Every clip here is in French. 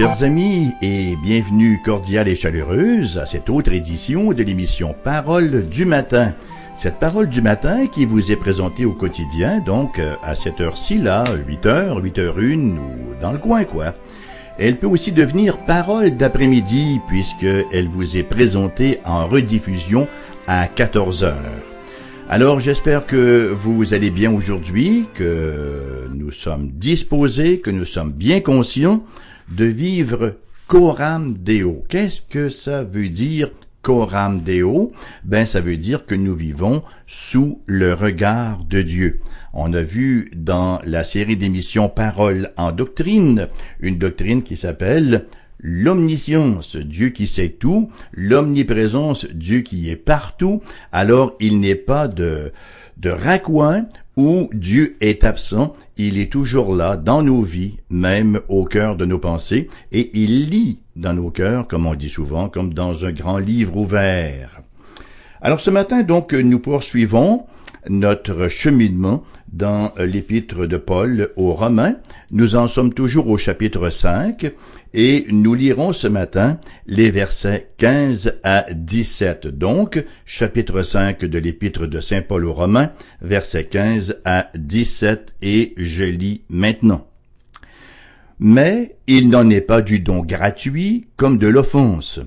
chers amis et bienvenue cordiale et chaleureuse à cette autre édition de l'émission Parole du matin. Cette parole du matin qui vous est présentée au quotidien, donc euh, à cette heure-ci là, 8h, 8h01 ou dans le coin quoi. Elle peut aussi devenir parole d'après-midi puisqu'elle vous est présentée en rediffusion à 14h. Alors j'espère que vous allez bien aujourd'hui, que nous sommes disposés, que nous sommes bien conscients de vivre coram deo. Qu'est-ce que ça veut dire coram deo? Ben ça veut dire que nous vivons sous le regard de Dieu. On a vu dans la série d'émissions Paroles en doctrine, une doctrine qui s'appelle l'omniscience, Dieu qui sait tout, l'omniprésence, Dieu qui est partout, alors il n'est pas de, de où Dieu est absent, il est toujours là dans nos vies, même au cœur de nos pensées, et il lit dans nos cœurs, comme on dit souvent, comme dans un grand livre ouvert. Alors ce matin, donc, nous poursuivons notre cheminement dans l'épître de Paul aux Romains. Nous en sommes toujours au chapitre 5 et nous lirons ce matin les versets 15 à 17. Donc, chapitre 5 de l'épître de Saint Paul aux Romains, versets 15 à 17 et je lis maintenant. Mais il n'en est pas du don gratuit comme de l'offense.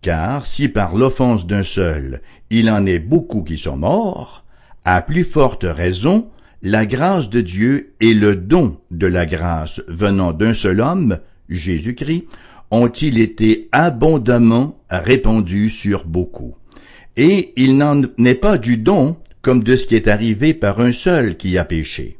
Car si par l'offense d'un seul il en est beaucoup qui sont morts, à plus forte raison, la grâce de Dieu et le don de la grâce venant d'un seul homme, Jésus-Christ, ont-ils été abondamment répandus sur beaucoup? Et il n'en est pas du don comme de ce qui est arrivé par un seul qui a péché.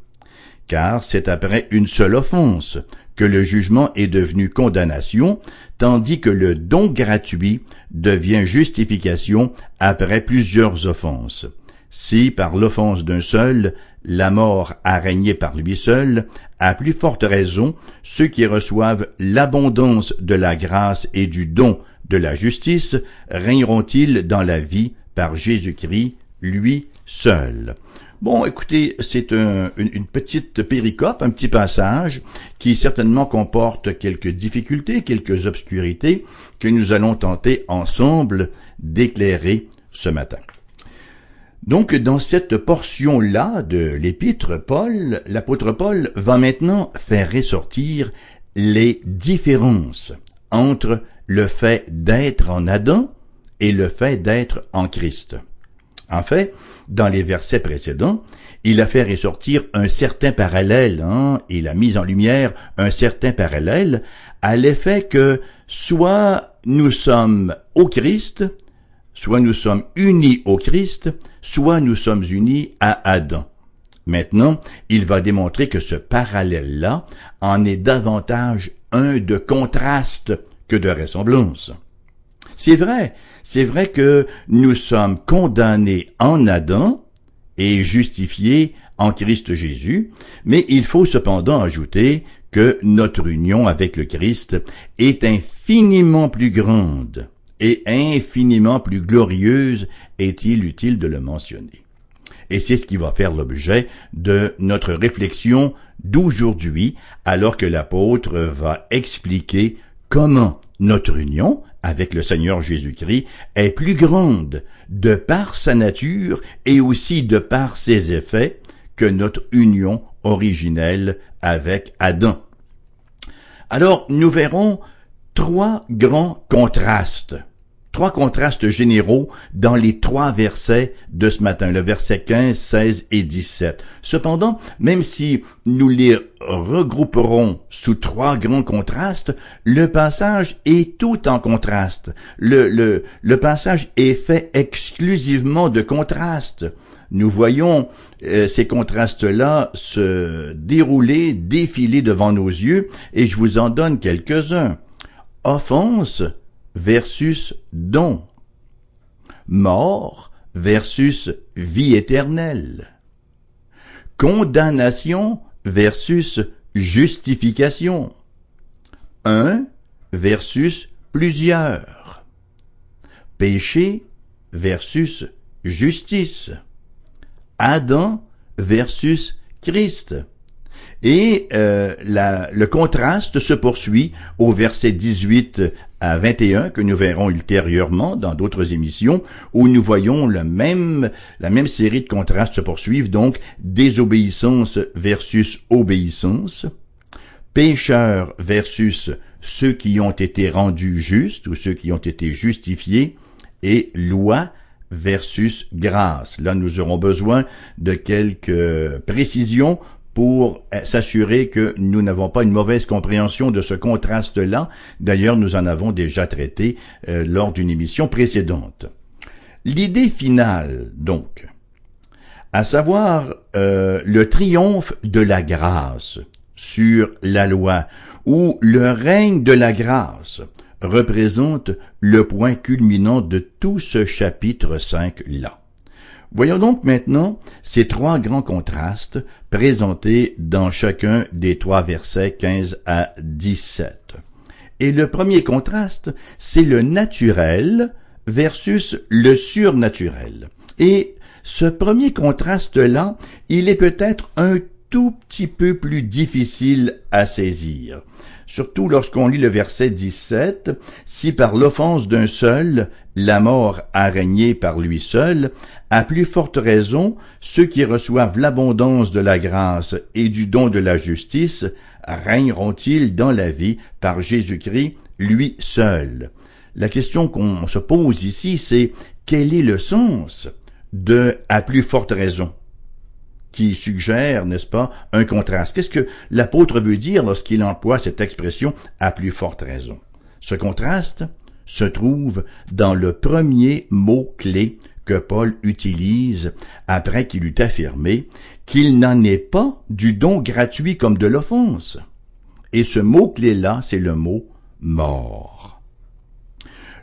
Car c'est après une seule offense que le jugement est devenu condamnation, tandis que le don gratuit devient justification après plusieurs offenses. Si par l'offense d'un seul, la mort a régné par lui seul, à plus forte raison, ceux qui reçoivent l'abondance de la grâce et du don de la justice régneront-ils dans la vie par Jésus-Christ, lui seul. Bon, écoutez, c'est une, petite péricope, un petit passage qui certainement comporte quelques difficultés, quelques obscurités que nous allons tenter ensemble d'éclairer ce matin. Donc, dans cette portion-là de l'épître, Paul, l'apôtre Paul va maintenant faire ressortir les différences entre le fait d'être en Adam et le fait d'être en Christ. En fait, dans les versets précédents, il a fait ressortir un certain parallèle, hein, il a mis en lumière un certain parallèle à l'effet que soit nous sommes au Christ, soit nous sommes unis au Christ, soit nous sommes unis à Adam. Maintenant, il va démontrer que ce parallèle-là en est davantage un de contraste que de ressemblance. C'est vrai, c'est vrai que nous sommes condamnés en Adam et justifiés en Christ Jésus, mais il faut cependant ajouter que notre union avec le Christ est infiniment plus grande et infiniment plus glorieuse est-il utile de le mentionner. Et c'est ce qui va faire l'objet de notre réflexion d'aujourd'hui, alors que l'apôtre va expliquer comment notre union avec le Seigneur Jésus-Christ est plus grande de par sa nature et aussi de par ses effets que notre union originelle avec Adam. Alors nous verrons trois grands contrastes trois contrastes généraux dans les trois versets de ce matin, le verset 15, 16 et 17. Cependant, même si nous les regrouperons sous trois grands contrastes, le passage est tout en contraste. Le, le, le passage est fait exclusivement de contrastes. Nous voyons euh, ces contrastes-là se dérouler, défiler devant nos yeux, et je vous en donne quelques-uns. Offense, versus don. Mort versus vie éternelle. Condamnation versus justification. Un versus plusieurs. Péché versus justice. Adam versus Christ. Et euh, le contraste se poursuit au verset 18 à 21 que nous verrons ultérieurement dans d'autres émissions où nous voyons le même, la même série de contrastes se poursuivre, donc désobéissance versus obéissance, pécheurs versus ceux qui ont été rendus justes ou ceux qui ont été justifiés, et loi versus grâce. Là, nous aurons besoin de quelques précisions pour s'assurer que nous n'avons pas une mauvaise compréhension de ce contraste-là. D'ailleurs, nous en avons déjà traité euh, lors d'une émission précédente. L'idée finale, donc, à savoir euh, le triomphe de la grâce sur la loi, ou le règne de la grâce, représente le point culminant de tout ce chapitre 5-là. Voyons donc maintenant ces trois grands contrastes présentés dans chacun des trois versets 15 à 17. Et le premier contraste, c'est le naturel versus le surnaturel. Et ce premier contraste-là, il est peut-être un tout petit peu plus difficile à saisir surtout lorsqu'on lit le verset 17, si par l'offense d'un seul, la mort a régné par lui seul, à plus forte raison, ceux qui reçoivent l'abondance de la grâce et du don de la justice régneront-ils dans la vie par Jésus-Christ, lui seul? La question qu'on se pose ici, c'est quel est le sens de à plus forte raison? qui suggère, n'est-ce pas, un contraste? Qu'est-ce que l'apôtre veut dire lorsqu'il emploie cette expression à plus forte raison? Ce contraste se trouve dans le premier mot-clé Paul utilise après qu'il eut affirmé qu'il n'en est pas du don gratuit comme de l'offense. Et ce mot-clé-là, c'est le mot mort.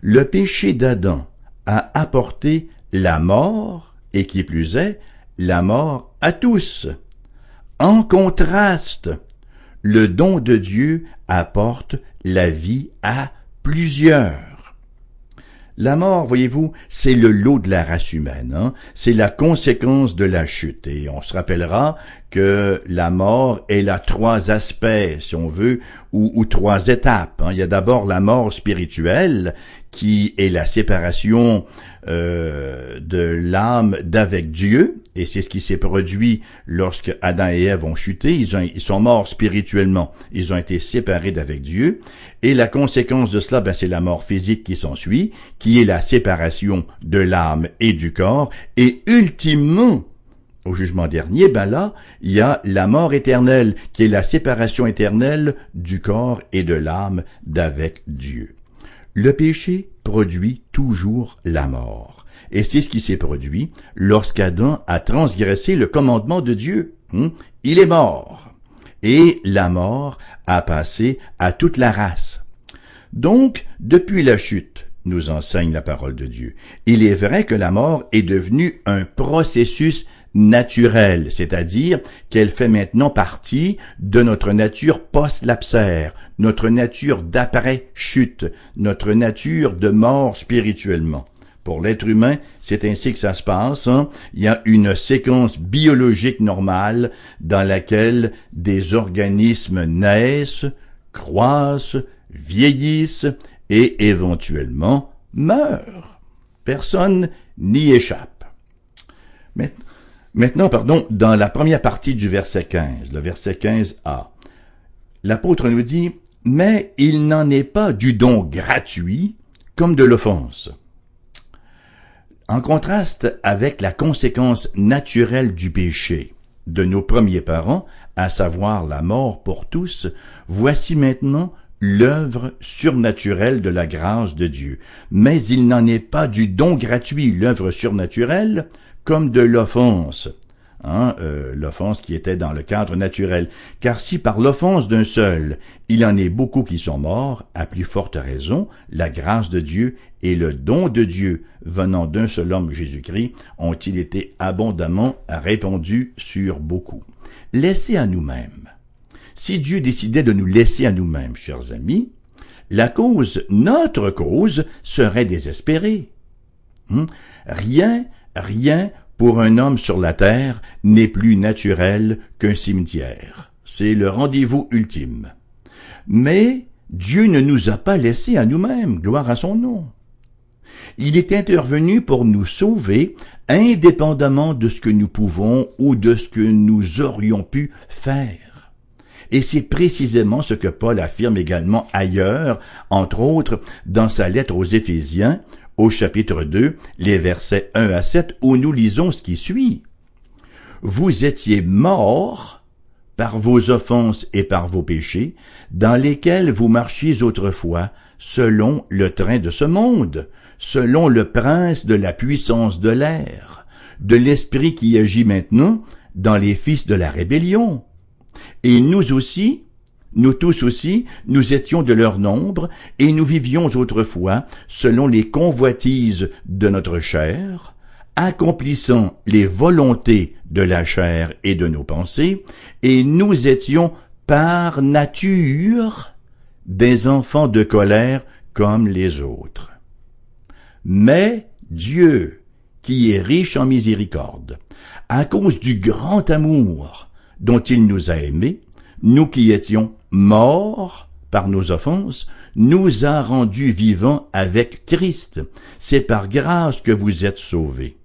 Le péché d'Adam a apporté la mort, et qui plus est, la mort à tous. En contraste, le don de Dieu apporte la vie à plusieurs. La mort, voyez-vous, c'est le lot de la race humaine, hein? c'est la conséquence de la chute. Et on se rappellera que la mort, elle a trois aspects, si on veut, ou, trois étapes. Hein? Il y a d'abord la mort spirituelle, qui est la séparation euh, de l'âme d'avec Dieu, et c'est ce qui s'est produit lorsque Adam et Ève ont chuté, ils, ils sont morts spirituellement, ils ont été séparés d'avec Dieu, et la conséquence de cela, ben, c'est la mort physique qui s'ensuit, qui est la séparation de l'âme et du corps, et ultimement, au jugement dernier, ben là, il y a la mort éternelle, qui est la séparation éternelle du corps et de l'âme d'avec Dieu. Le péché produit toujours la mort. Et c'est ce qui s'est produit lorsqu'Adam a transgressé le commandement de Dieu. Hmm? Il est mort. Et la mort a passé à toute la race. Donc, depuis la chute, nous enseigne la parole de Dieu, il est vrai que la mort est devenue un processus naturelle, c'est-à-dire qu'elle fait maintenant partie de notre nature post-lapsaire, notre nature d'après-chute, notre nature de mort spirituellement. Pour l'être humain, c'est ainsi que ça se passe. Hein. Il y a une séquence biologique normale dans laquelle des organismes naissent, croissent, vieillissent et éventuellement meurent. Personne n'y échappe. Maintenant, pardon, dans la première partie du verset 15, le verset 15a, l'apôtre nous dit, mais il n'en est pas du don gratuit comme de l'offense. En contraste avec la conséquence naturelle du péché de nos premiers parents, à savoir la mort pour tous, voici maintenant l'œuvre surnaturelle de la grâce de Dieu. Mais il n'en est pas du don gratuit, l'œuvre surnaturelle, comme de l'offense. Hein, euh, l'offense qui était dans le cadre naturel. Car si par l'offense d'un seul, il en est beaucoup qui sont morts, à plus forte raison, la grâce de Dieu et le don de Dieu venant d'un seul homme Jésus-Christ ont-ils été abondamment répandus sur beaucoup. Laissez à nous-mêmes. Si Dieu décidait de nous laisser à nous-mêmes, chers amis, la cause, notre cause, serait désespérée. Hein? Rien Rien pour un homme sur la terre n'est plus naturel qu'un cimetière. c'est le rendez-vous ultime. Mais Dieu ne nous a pas laissés à nous-mêmes, gloire à son nom. Il est intervenu pour nous sauver indépendamment de ce que nous pouvons ou de ce que nous aurions pu faire. Et c'est précisément ce que Paul affirme également ailleurs, entre autres dans sa lettre aux Éphésiens, au chapitre 2, les versets 1 à 7, où nous lisons ce qui suit. Vous étiez morts par vos offenses et par vos péchés, dans lesquels vous marchiez autrefois, selon le train de ce monde, selon le prince de la puissance de l'air, de l'esprit qui agit maintenant dans les fils de la rébellion. Et nous aussi, nous tous aussi, nous étions de leur nombre, et nous vivions autrefois selon les convoitises de notre chair, accomplissant les volontés de la chair et de nos pensées, et nous étions par nature des enfants de colère comme les autres. Mais Dieu, qui est riche en miséricorde, à cause du grand amour dont il nous a aimés, nous qui étions morts par nos offenses, nous a rendus vivants avec Christ. C'est par grâce que vous êtes sauvés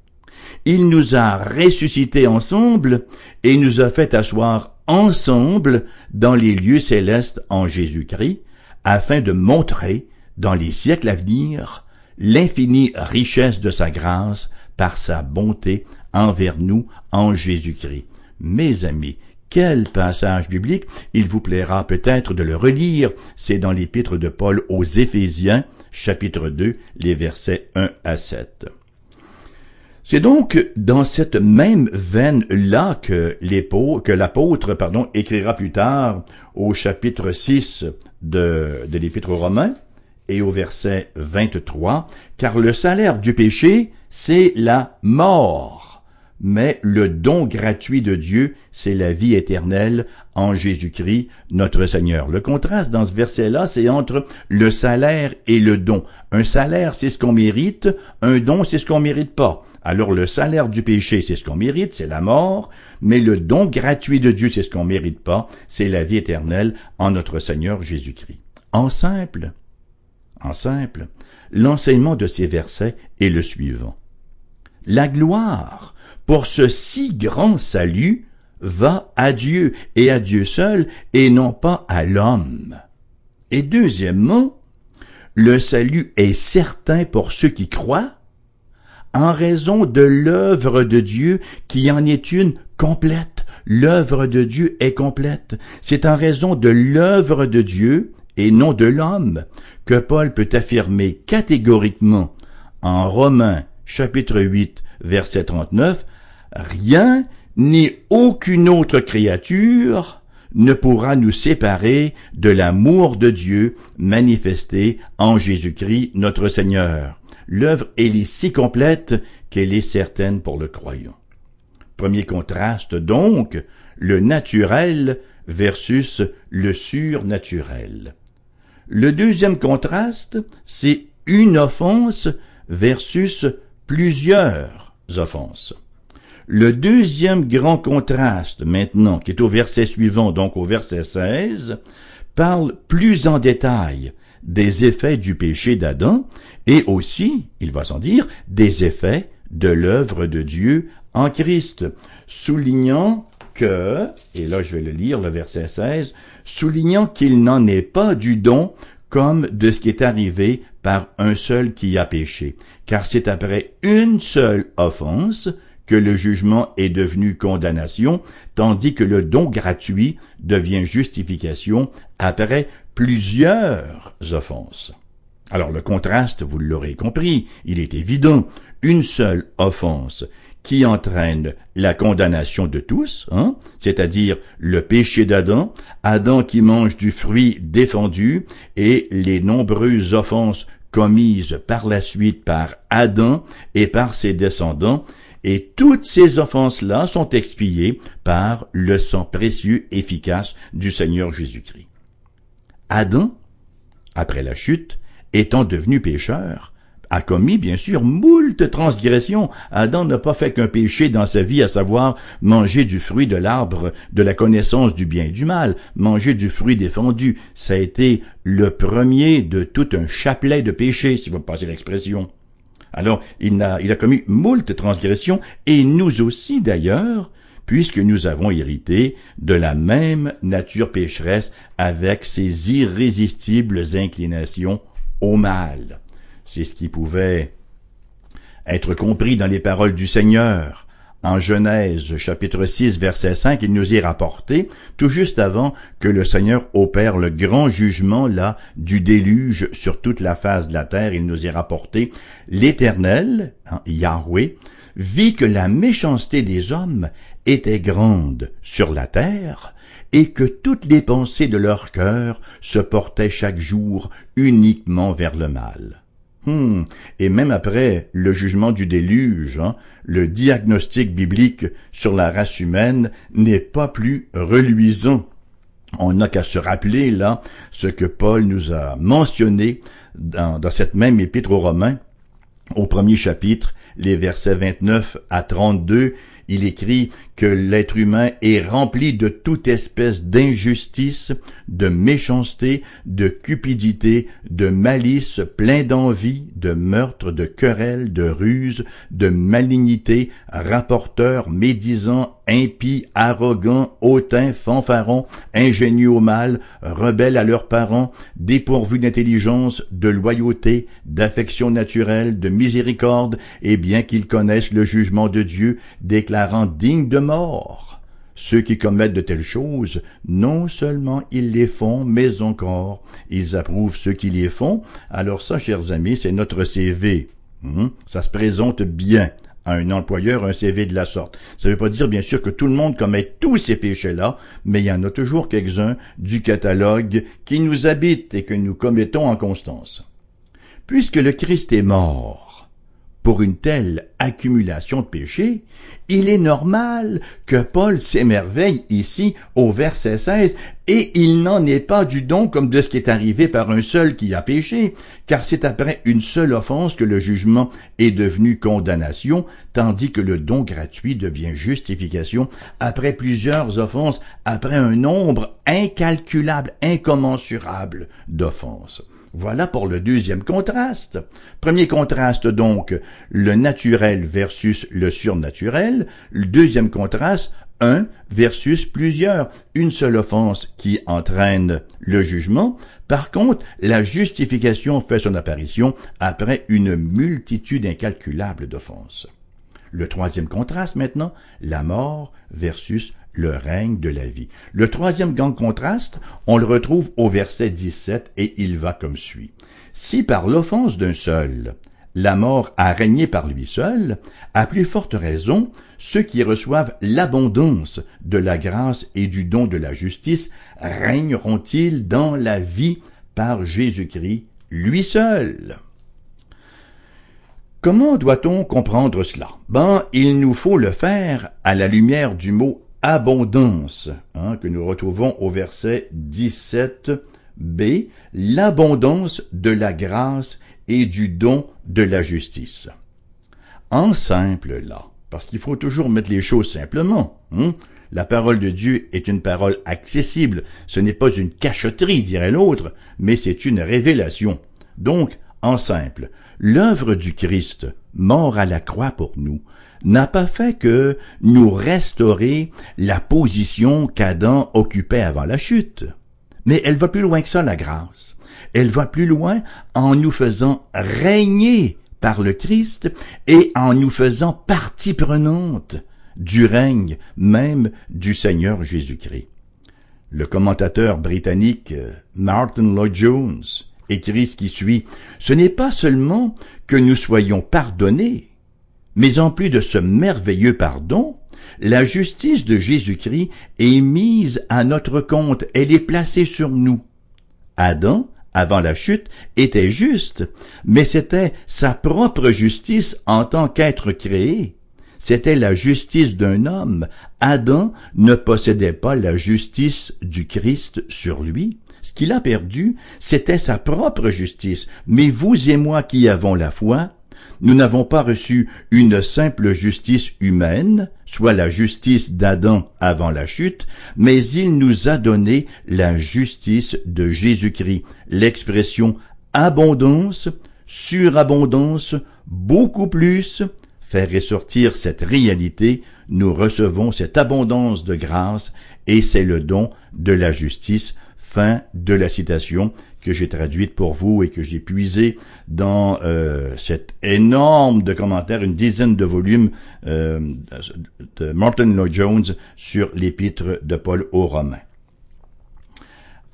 il nous a ressuscités ensemble et nous a fait asseoir ensemble dans les lieux célestes en Jésus-Christ, afin de montrer, dans les siècles à venir, l'infinie richesse de sa grâce par sa bonté envers nous en Jésus-Christ. Mes amis, quel passage biblique, il vous plaira peut-être de le relire, c'est dans l'épître de Paul aux Éphésiens, chapitre 2, les versets 1 à 7. C'est donc dans cette même veine-là que l'apôtre pardon, écrira plus tard au chapitre 6 de, de l'Épître aux Romains et au verset 23, car le salaire du péché, c'est la mort mais le don gratuit de Dieu, c'est la vie éternelle en Jésus-Christ, notre Seigneur. Le contraste dans ce verset-là, c'est entre le salaire et le don. Un salaire, c'est ce qu'on mérite, un don, c'est ce qu'on mérite pas. Alors le salaire du péché, c'est ce qu'on mérite, c'est la mort, mais le don gratuit de Dieu, c'est ce qu'on mérite pas, c'est la vie éternelle en notre Seigneur Jésus-Christ. En simple, en simple, l'enseignement de ces versets est le suivant. La gloire pour ce si grand salut va à Dieu et à Dieu seul et non pas à l'homme. Et deuxièmement, le salut est certain pour ceux qui croient en raison de l'œuvre de Dieu qui en est une complète. L'œuvre de Dieu est complète. C'est en raison de l'œuvre de Dieu et non de l'homme que Paul peut affirmer catégoriquement en Romains chapitre 8 verset 39 rien ni aucune autre créature ne pourra nous séparer de l'amour de Dieu manifesté en Jésus-Christ notre Seigneur. L'œuvre est si complète qu'elle est certaine pour le croyant. Premier contraste donc, le naturel versus le surnaturel. Le deuxième contraste, c'est une offense versus plusieurs offenses. Le deuxième grand contraste maintenant, qui est au verset suivant, donc au verset 16, parle plus en détail des effets du péché d'Adam et aussi, il va s'en dire, des effets de l'œuvre de Dieu en Christ, soulignant que, et là je vais le lire, le verset 16, soulignant qu'il n'en est pas du don comme de ce qui est arrivé par un seul qui a péché, car c'est après une seule offense que le jugement est devenu condamnation, tandis que le don gratuit devient justification après plusieurs offenses. Alors le contraste, vous l'aurez compris, il est évident. Une seule offense qui entraîne la condamnation de tous, hein, c'est-à-dire le péché d'Adam, Adam qui mange du fruit défendu, et les nombreuses offenses commises par la suite par Adam et par ses descendants, et toutes ces offenses-là sont expiées par le sang précieux efficace du Seigneur Jésus-Christ. Adam, après la chute, étant devenu pécheur, a commis, bien sûr, moult transgressions. Adam n'a pas fait qu'un péché dans sa vie, à savoir manger du fruit de l'arbre de la connaissance du bien et du mal, manger du fruit défendu. Ça a été le premier de tout un chapelet de péchés, si vous passez l'expression. Alors, il a commis moult transgressions, et nous aussi d'ailleurs, puisque nous avons hérité de la même nature pécheresse avec ses irrésistibles inclinations au mal. C'est ce qui pouvait être compris dans les paroles du Seigneur. En Genèse chapitre 6 verset 5, il nous est rapporté, tout juste avant que le Seigneur opère le grand jugement là du déluge sur toute la face de la terre, il nous est rapporté, l'Éternel, hein, Yahweh, vit que la méchanceté des hommes était grande sur la terre, et que toutes les pensées de leur cœur se portaient chaque jour uniquement vers le mal. Hmm. Et même après le jugement du déluge, hein, le diagnostic biblique sur la race humaine n'est pas plus reluisant. On n'a qu'à se rappeler là ce que Paul nous a mentionné dans, cette même épître aux Romains, au premier chapitre, les versets 29 à 32, il écrit que l'être humain est rempli de toute espèce d'injustice, de méchanceté, de cupidité, de malice, plein d'envie, de meurtre, de querelle, de ruse, de malignité, rapporteur, médisant, impie, arrogant, hautain, fanfaron, ingénieux au mal, rebelles à leurs parents, dépourvus d'intelligence, de loyauté, d'affection naturelle, de miséricorde, et bien qu'ils connaissent le jugement de Dieu, déclarant digne de mort. Ceux qui commettent de telles choses, non seulement ils les font, mais encore ils approuvent ceux qui les font. Alors ça, chers amis, c'est notre CV. Hmm? Ça se présente bien à un employeur un CV de la sorte. Ça ne veut pas dire bien sûr que tout le monde commet tous ces péchés-là, mais il y en a toujours quelques-uns du catalogue qui nous habitent et que nous commettons en constance. Puisque le Christ est mort, pour une telle accumulation de péchés, il est normal que Paul s'émerveille ici au verset 16, et il n'en est pas du don comme de ce qui est arrivé par un seul qui a péché, car c'est après une seule offense que le jugement est devenu condamnation, tandis que le don gratuit devient justification après plusieurs offenses, après un nombre incalculable, incommensurable d'offenses. Voilà pour le deuxième contraste. Premier contraste donc, le naturel versus le surnaturel. Le deuxième contraste, un versus plusieurs. Une seule offense qui entraîne le jugement. Par contre, la justification fait son apparition après une multitude incalculable d'offenses. Le troisième contraste maintenant, la mort versus le règne de la vie. Le troisième grand contraste, on le retrouve au verset 17 et il va comme suit. Si par l'offense d'un seul, la mort a régné par lui seul, à plus forte raison, ceux qui reçoivent l'abondance de la grâce et du don de la justice régneront-ils dans la vie par Jésus-Christ lui seul? Comment doit-on comprendre cela? Ben, il nous faut le faire à la lumière du mot abondance, hein, que nous retrouvons au verset 17b, l'abondance de la grâce et du don de la justice. En simple là, parce qu'il faut toujours mettre les choses simplement. Hein. La parole de Dieu est une parole accessible, ce n'est pas une cachotterie, dirait l'autre, mais c'est une révélation. Donc, en simple, l'œuvre du Christ, mort à la croix pour nous, n'a pas fait que nous restaurer la position qu'Adam occupait avant la chute. Mais elle va plus loin que ça, la grâce. Elle va plus loin en nous faisant régner par le Christ et en nous faisant partie prenante du règne même du Seigneur Jésus-Christ. Le commentateur britannique euh, Martin Lloyd Jones écrit ce qui suit. Ce n'est pas seulement que nous soyons pardonnés, mais en plus de ce merveilleux pardon, la justice de Jésus-Christ est mise à notre compte, elle est placée sur nous. Adam, avant la chute, était juste, mais c'était sa propre justice en tant qu'être créé. C'était la justice d'un homme. Adam ne possédait pas la justice du Christ sur lui. Ce qu'il a perdu, c'était sa propre justice. Mais vous et moi qui avons la foi, nous n'avons pas reçu une simple justice humaine, soit la justice d'Adam avant la chute, mais il nous a donné la justice de Jésus-Christ. L'expression abondance, surabondance, beaucoup plus, fait ressortir cette réalité, nous recevons cette abondance de grâce et c'est le don de la justice. Fin de la citation que j'ai traduite pour vous et que j'ai puisé dans euh, cette énorme de commentaires, une dizaine de volumes euh, de Martin Lloyd Jones sur l'épître de Paul aux Romains.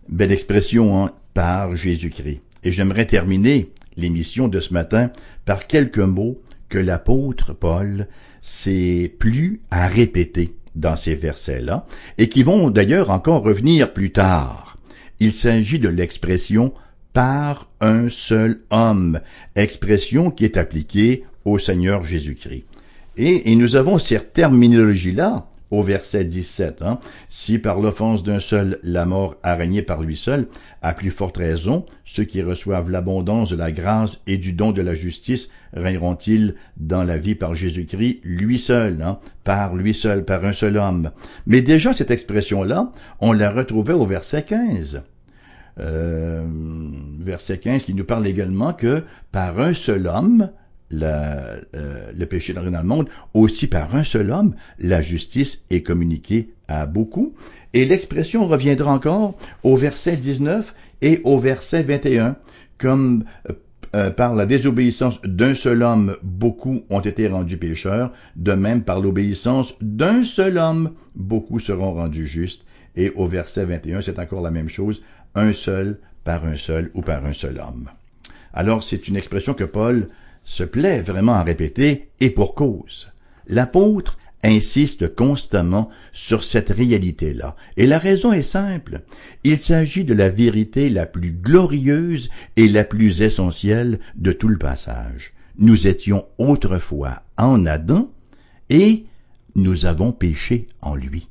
Belle expression hein, par Jésus-Christ. Et j'aimerais terminer l'émission de ce matin par quelques mots que l'apôtre Paul s'est plu à répéter dans ces versets-là, et qui vont d'ailleurs encore revenir plus tard. Il s'agit de l'expression par un seul homme, expression qui est appliquée au Seigneur Jésus-Christ. Et, et, nous avons cette terminologie-là au verset 17. Hein. Si par l'offense d'un seul la mort a régné par lui seul, à plus forte raison, ceux qui reçoivent l'abondance de la grâce et du don de la justice régneront-ils dans la vie par Jésus-Christ, lui seul, hein, par lui seul, par un seul homme. Mais déjà cette expression-là, on la retrouvait au verset 15. Euh, verset 15 qui nous parle également que par un seul homme, euh, le péché dans le monde, aussi par un seul homme, la justice est communiquée à beaucoup. Et l'expression reviendra encore au verset 19 et au verset 21, comme euh, euh, par la désobéissance d'un seul homme, beaucoup ont été rendus pécheurs, de même par l'obéissance d'un seul homme, beaucoup seront rendus justes. Et au verset 21, c'est encore la même chose, un seul par un seul ou par un seul homme. Alors c'est une expression que Paul se plaît vraiment à répéter, et pour cause. L'apôtre insiste constamment sur cette réalité-là. Et la raison est simple. Il s'agit de la vérité la plus glorieuse et la plus essentielle de tout le passage. Nous étions autrefois en Adam et nous avons péché en lui.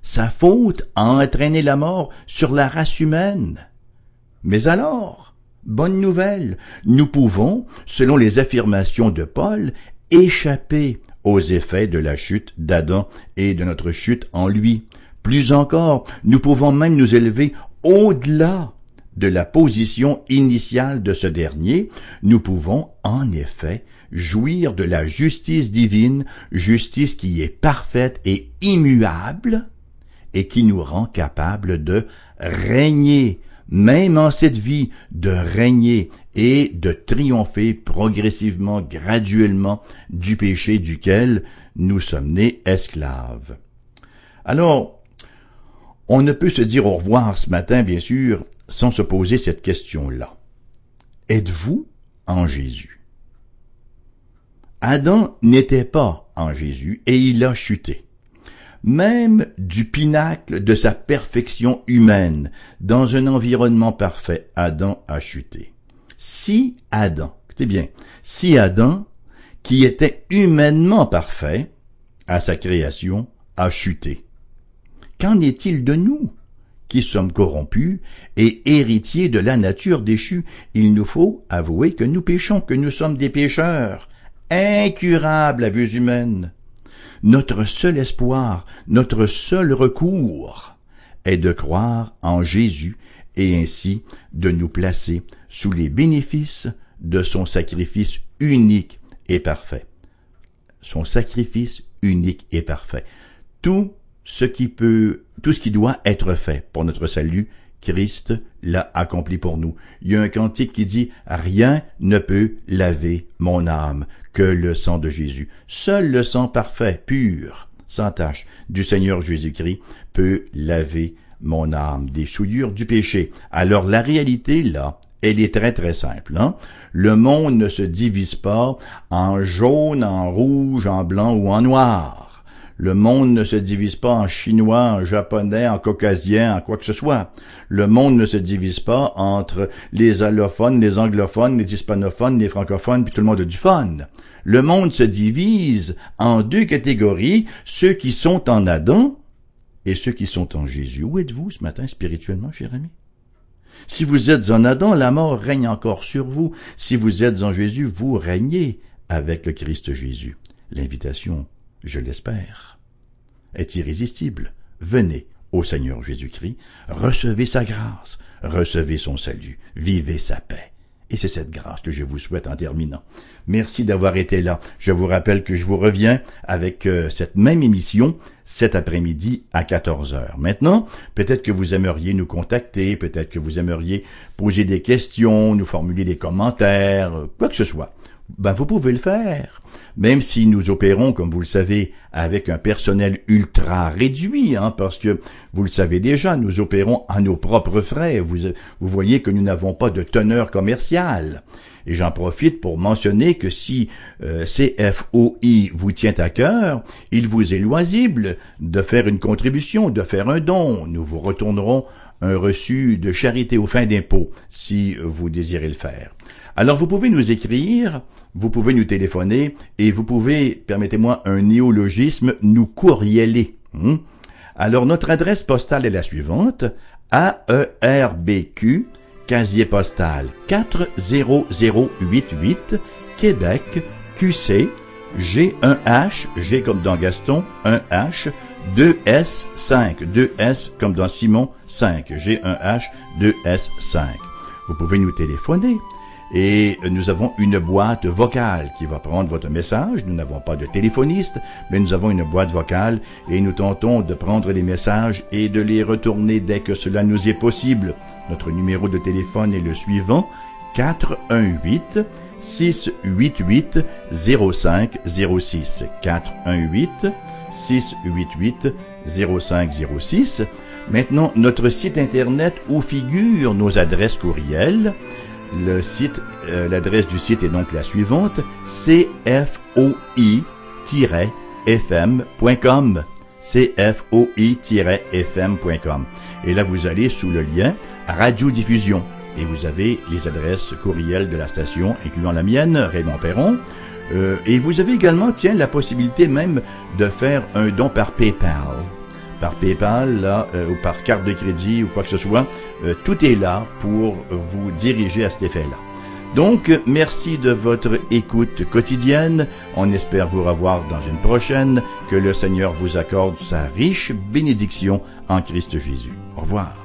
Sa faute a entraîné la mort sur la race humaine. Mais alors, Bonne nouvelle, nous pouvons, selon les affirmations de Paul, échapper aux effets de la chute d'Adam et de notre chute en lui. Plus encore, nous pouvons même nous élever au-delà de la position initiale de ce dernier, nous pouvons en effet jouir de la justice divine, justice qui est parfaite et immuable, et qui nous rend capables de régner même en cette vie, de régner et de triompher progressivement, graduellement du péché duquel nous sommes nés esclaves. Alors, on ne peut se dire au revoir ce matin, bien sûr, sans se poser cette question-là. Êtes-vous en Jésus? Adam n'était pas en Jésus et il a chuté même du pinacle de sa perfection humaine, dans un environnement parfait, Adam a chuté. Si Adam, écoutez bien, si Adam, qui était humainement parfait à sa création, a chuté, qu'en est-il de nous qui sommes corrompus et héritiers de la nature déchue? Il nous faut avouer que nous péchons, que nous sommes des pécheurs, incurables à vue humaine notre seul espoir, notre seul recours est de croire en Jésus et ainsi de nous placer sous les bénéfices de son sacrifice unique et parfait. Son sacrifice unique et parfait. Tout ce qui peut, tout ce qui doit être fait pour notre salut, Christ l'a accompli pour nous. Il y a un cantique qui dit Rien ne peut laver mon âme que le sang de Jésus. Seul le sang parfait, pur, sans tache, du Seigneur Jésus-Christ peut laver mon âme des souillures du péché. Alors la réalité, là, elle est très très simple. Hein? Le monde ne se divise pas en jaune, en rouge, en blanc ou en noir. Le monde ne se divise pas en chinois, en japonais, en caucasien, en quoi que ce soit. Le monde ne se divise pas entre les allophones, les anglophones, les hispanophones, les francophones, puis tout le monde a du fun. Le monde se divise en deux catégories, ceux qui sont en Adam et ceux qui sont en Jésus. Où êtes-vous ce matin spirituellement, cher ami? Si vous êtes en Adam, la mort règne encore sur vous. Si vous êtes en Jésus, vous régnez avec le Christ Jésus. L'invitation, je l'espère, est irrésistible. Venez au Seigneur Jésus-Christ, recevez sa grâce, recevez son salut, vivez sa paix. Et c'est cette grâce que je vous souhaite en terminant. Merci d'avoir été là. Je vous rappelle que je vous reviens avec euh, cette même émission cet après-midi à 14 heures. Maintenant, peut-être que vous aimeriez nous contacter, peut-être que vous aimeriez poser des questions, nous formuler des commentaires, quoi que ce soit ben vous pouvez le faire. Même si nous opérons, comme vous le savez, avec un personnel ultra réduit, hein, parce que vous le savez déjà, nous opérons à nos propres frais. Vous, vous voyez que nous n'avons pas de teneur commerciale. Et j'en profite pour mentionner que si euh, CFOI vous tient à cœur, il vous est loisible de faire une contribution, de faire un don. Nous vous retournerons un reçu de charité aux fins d'impôt si vous désirez le faire. Alors vous pouvez nous écrire, vous pouvez nous téléphoner et vous pouvez, permettez-moi un néologisme, nous courrieler. Hmm? Alors notre adresse postale est la suivante, AERBQ, casier postal 40088, Québec, QC, G1H, G comme dans Gaston, 1H, 2S, 5, 2S comme dans Simon, 5, G1H, 2S5. Vous pouvez nous téléphoner et nous avons une boîte vocale qui va prendre votre message. Nous n'avons pas de téléphoniste, mais nous avons une boîte vocale et nous tentons de prendre les messages et de les retourner dès que cela nous est possible. Notre numéro de téléphone est le suivant 418 688 0506 418 688 0506 Maintenant, notre site internet où figurent nos adresses courriels le site, euh, l'adresse du site est donc la suivante cfoi-fm.com cfoi-fm.com et là vous allez sous le lien radiodiffusion. Et vous avez les adresses courriels de la station incluant la mienne Raymond Perron. Euh, et vous avez également tiens la possibilité même de faire un don par PayPal par PayPal euh, ou par carte de crédit ou quoi que ce soit. Euh, tout est là pour vous diriger à cet effet-là. Donc, merci de votre écoute quotidienne. On espère vous revoir dans une prochaine. Que le Seigneur vous accorde sa riche bénédiction en Christ Jésus. Au revoir.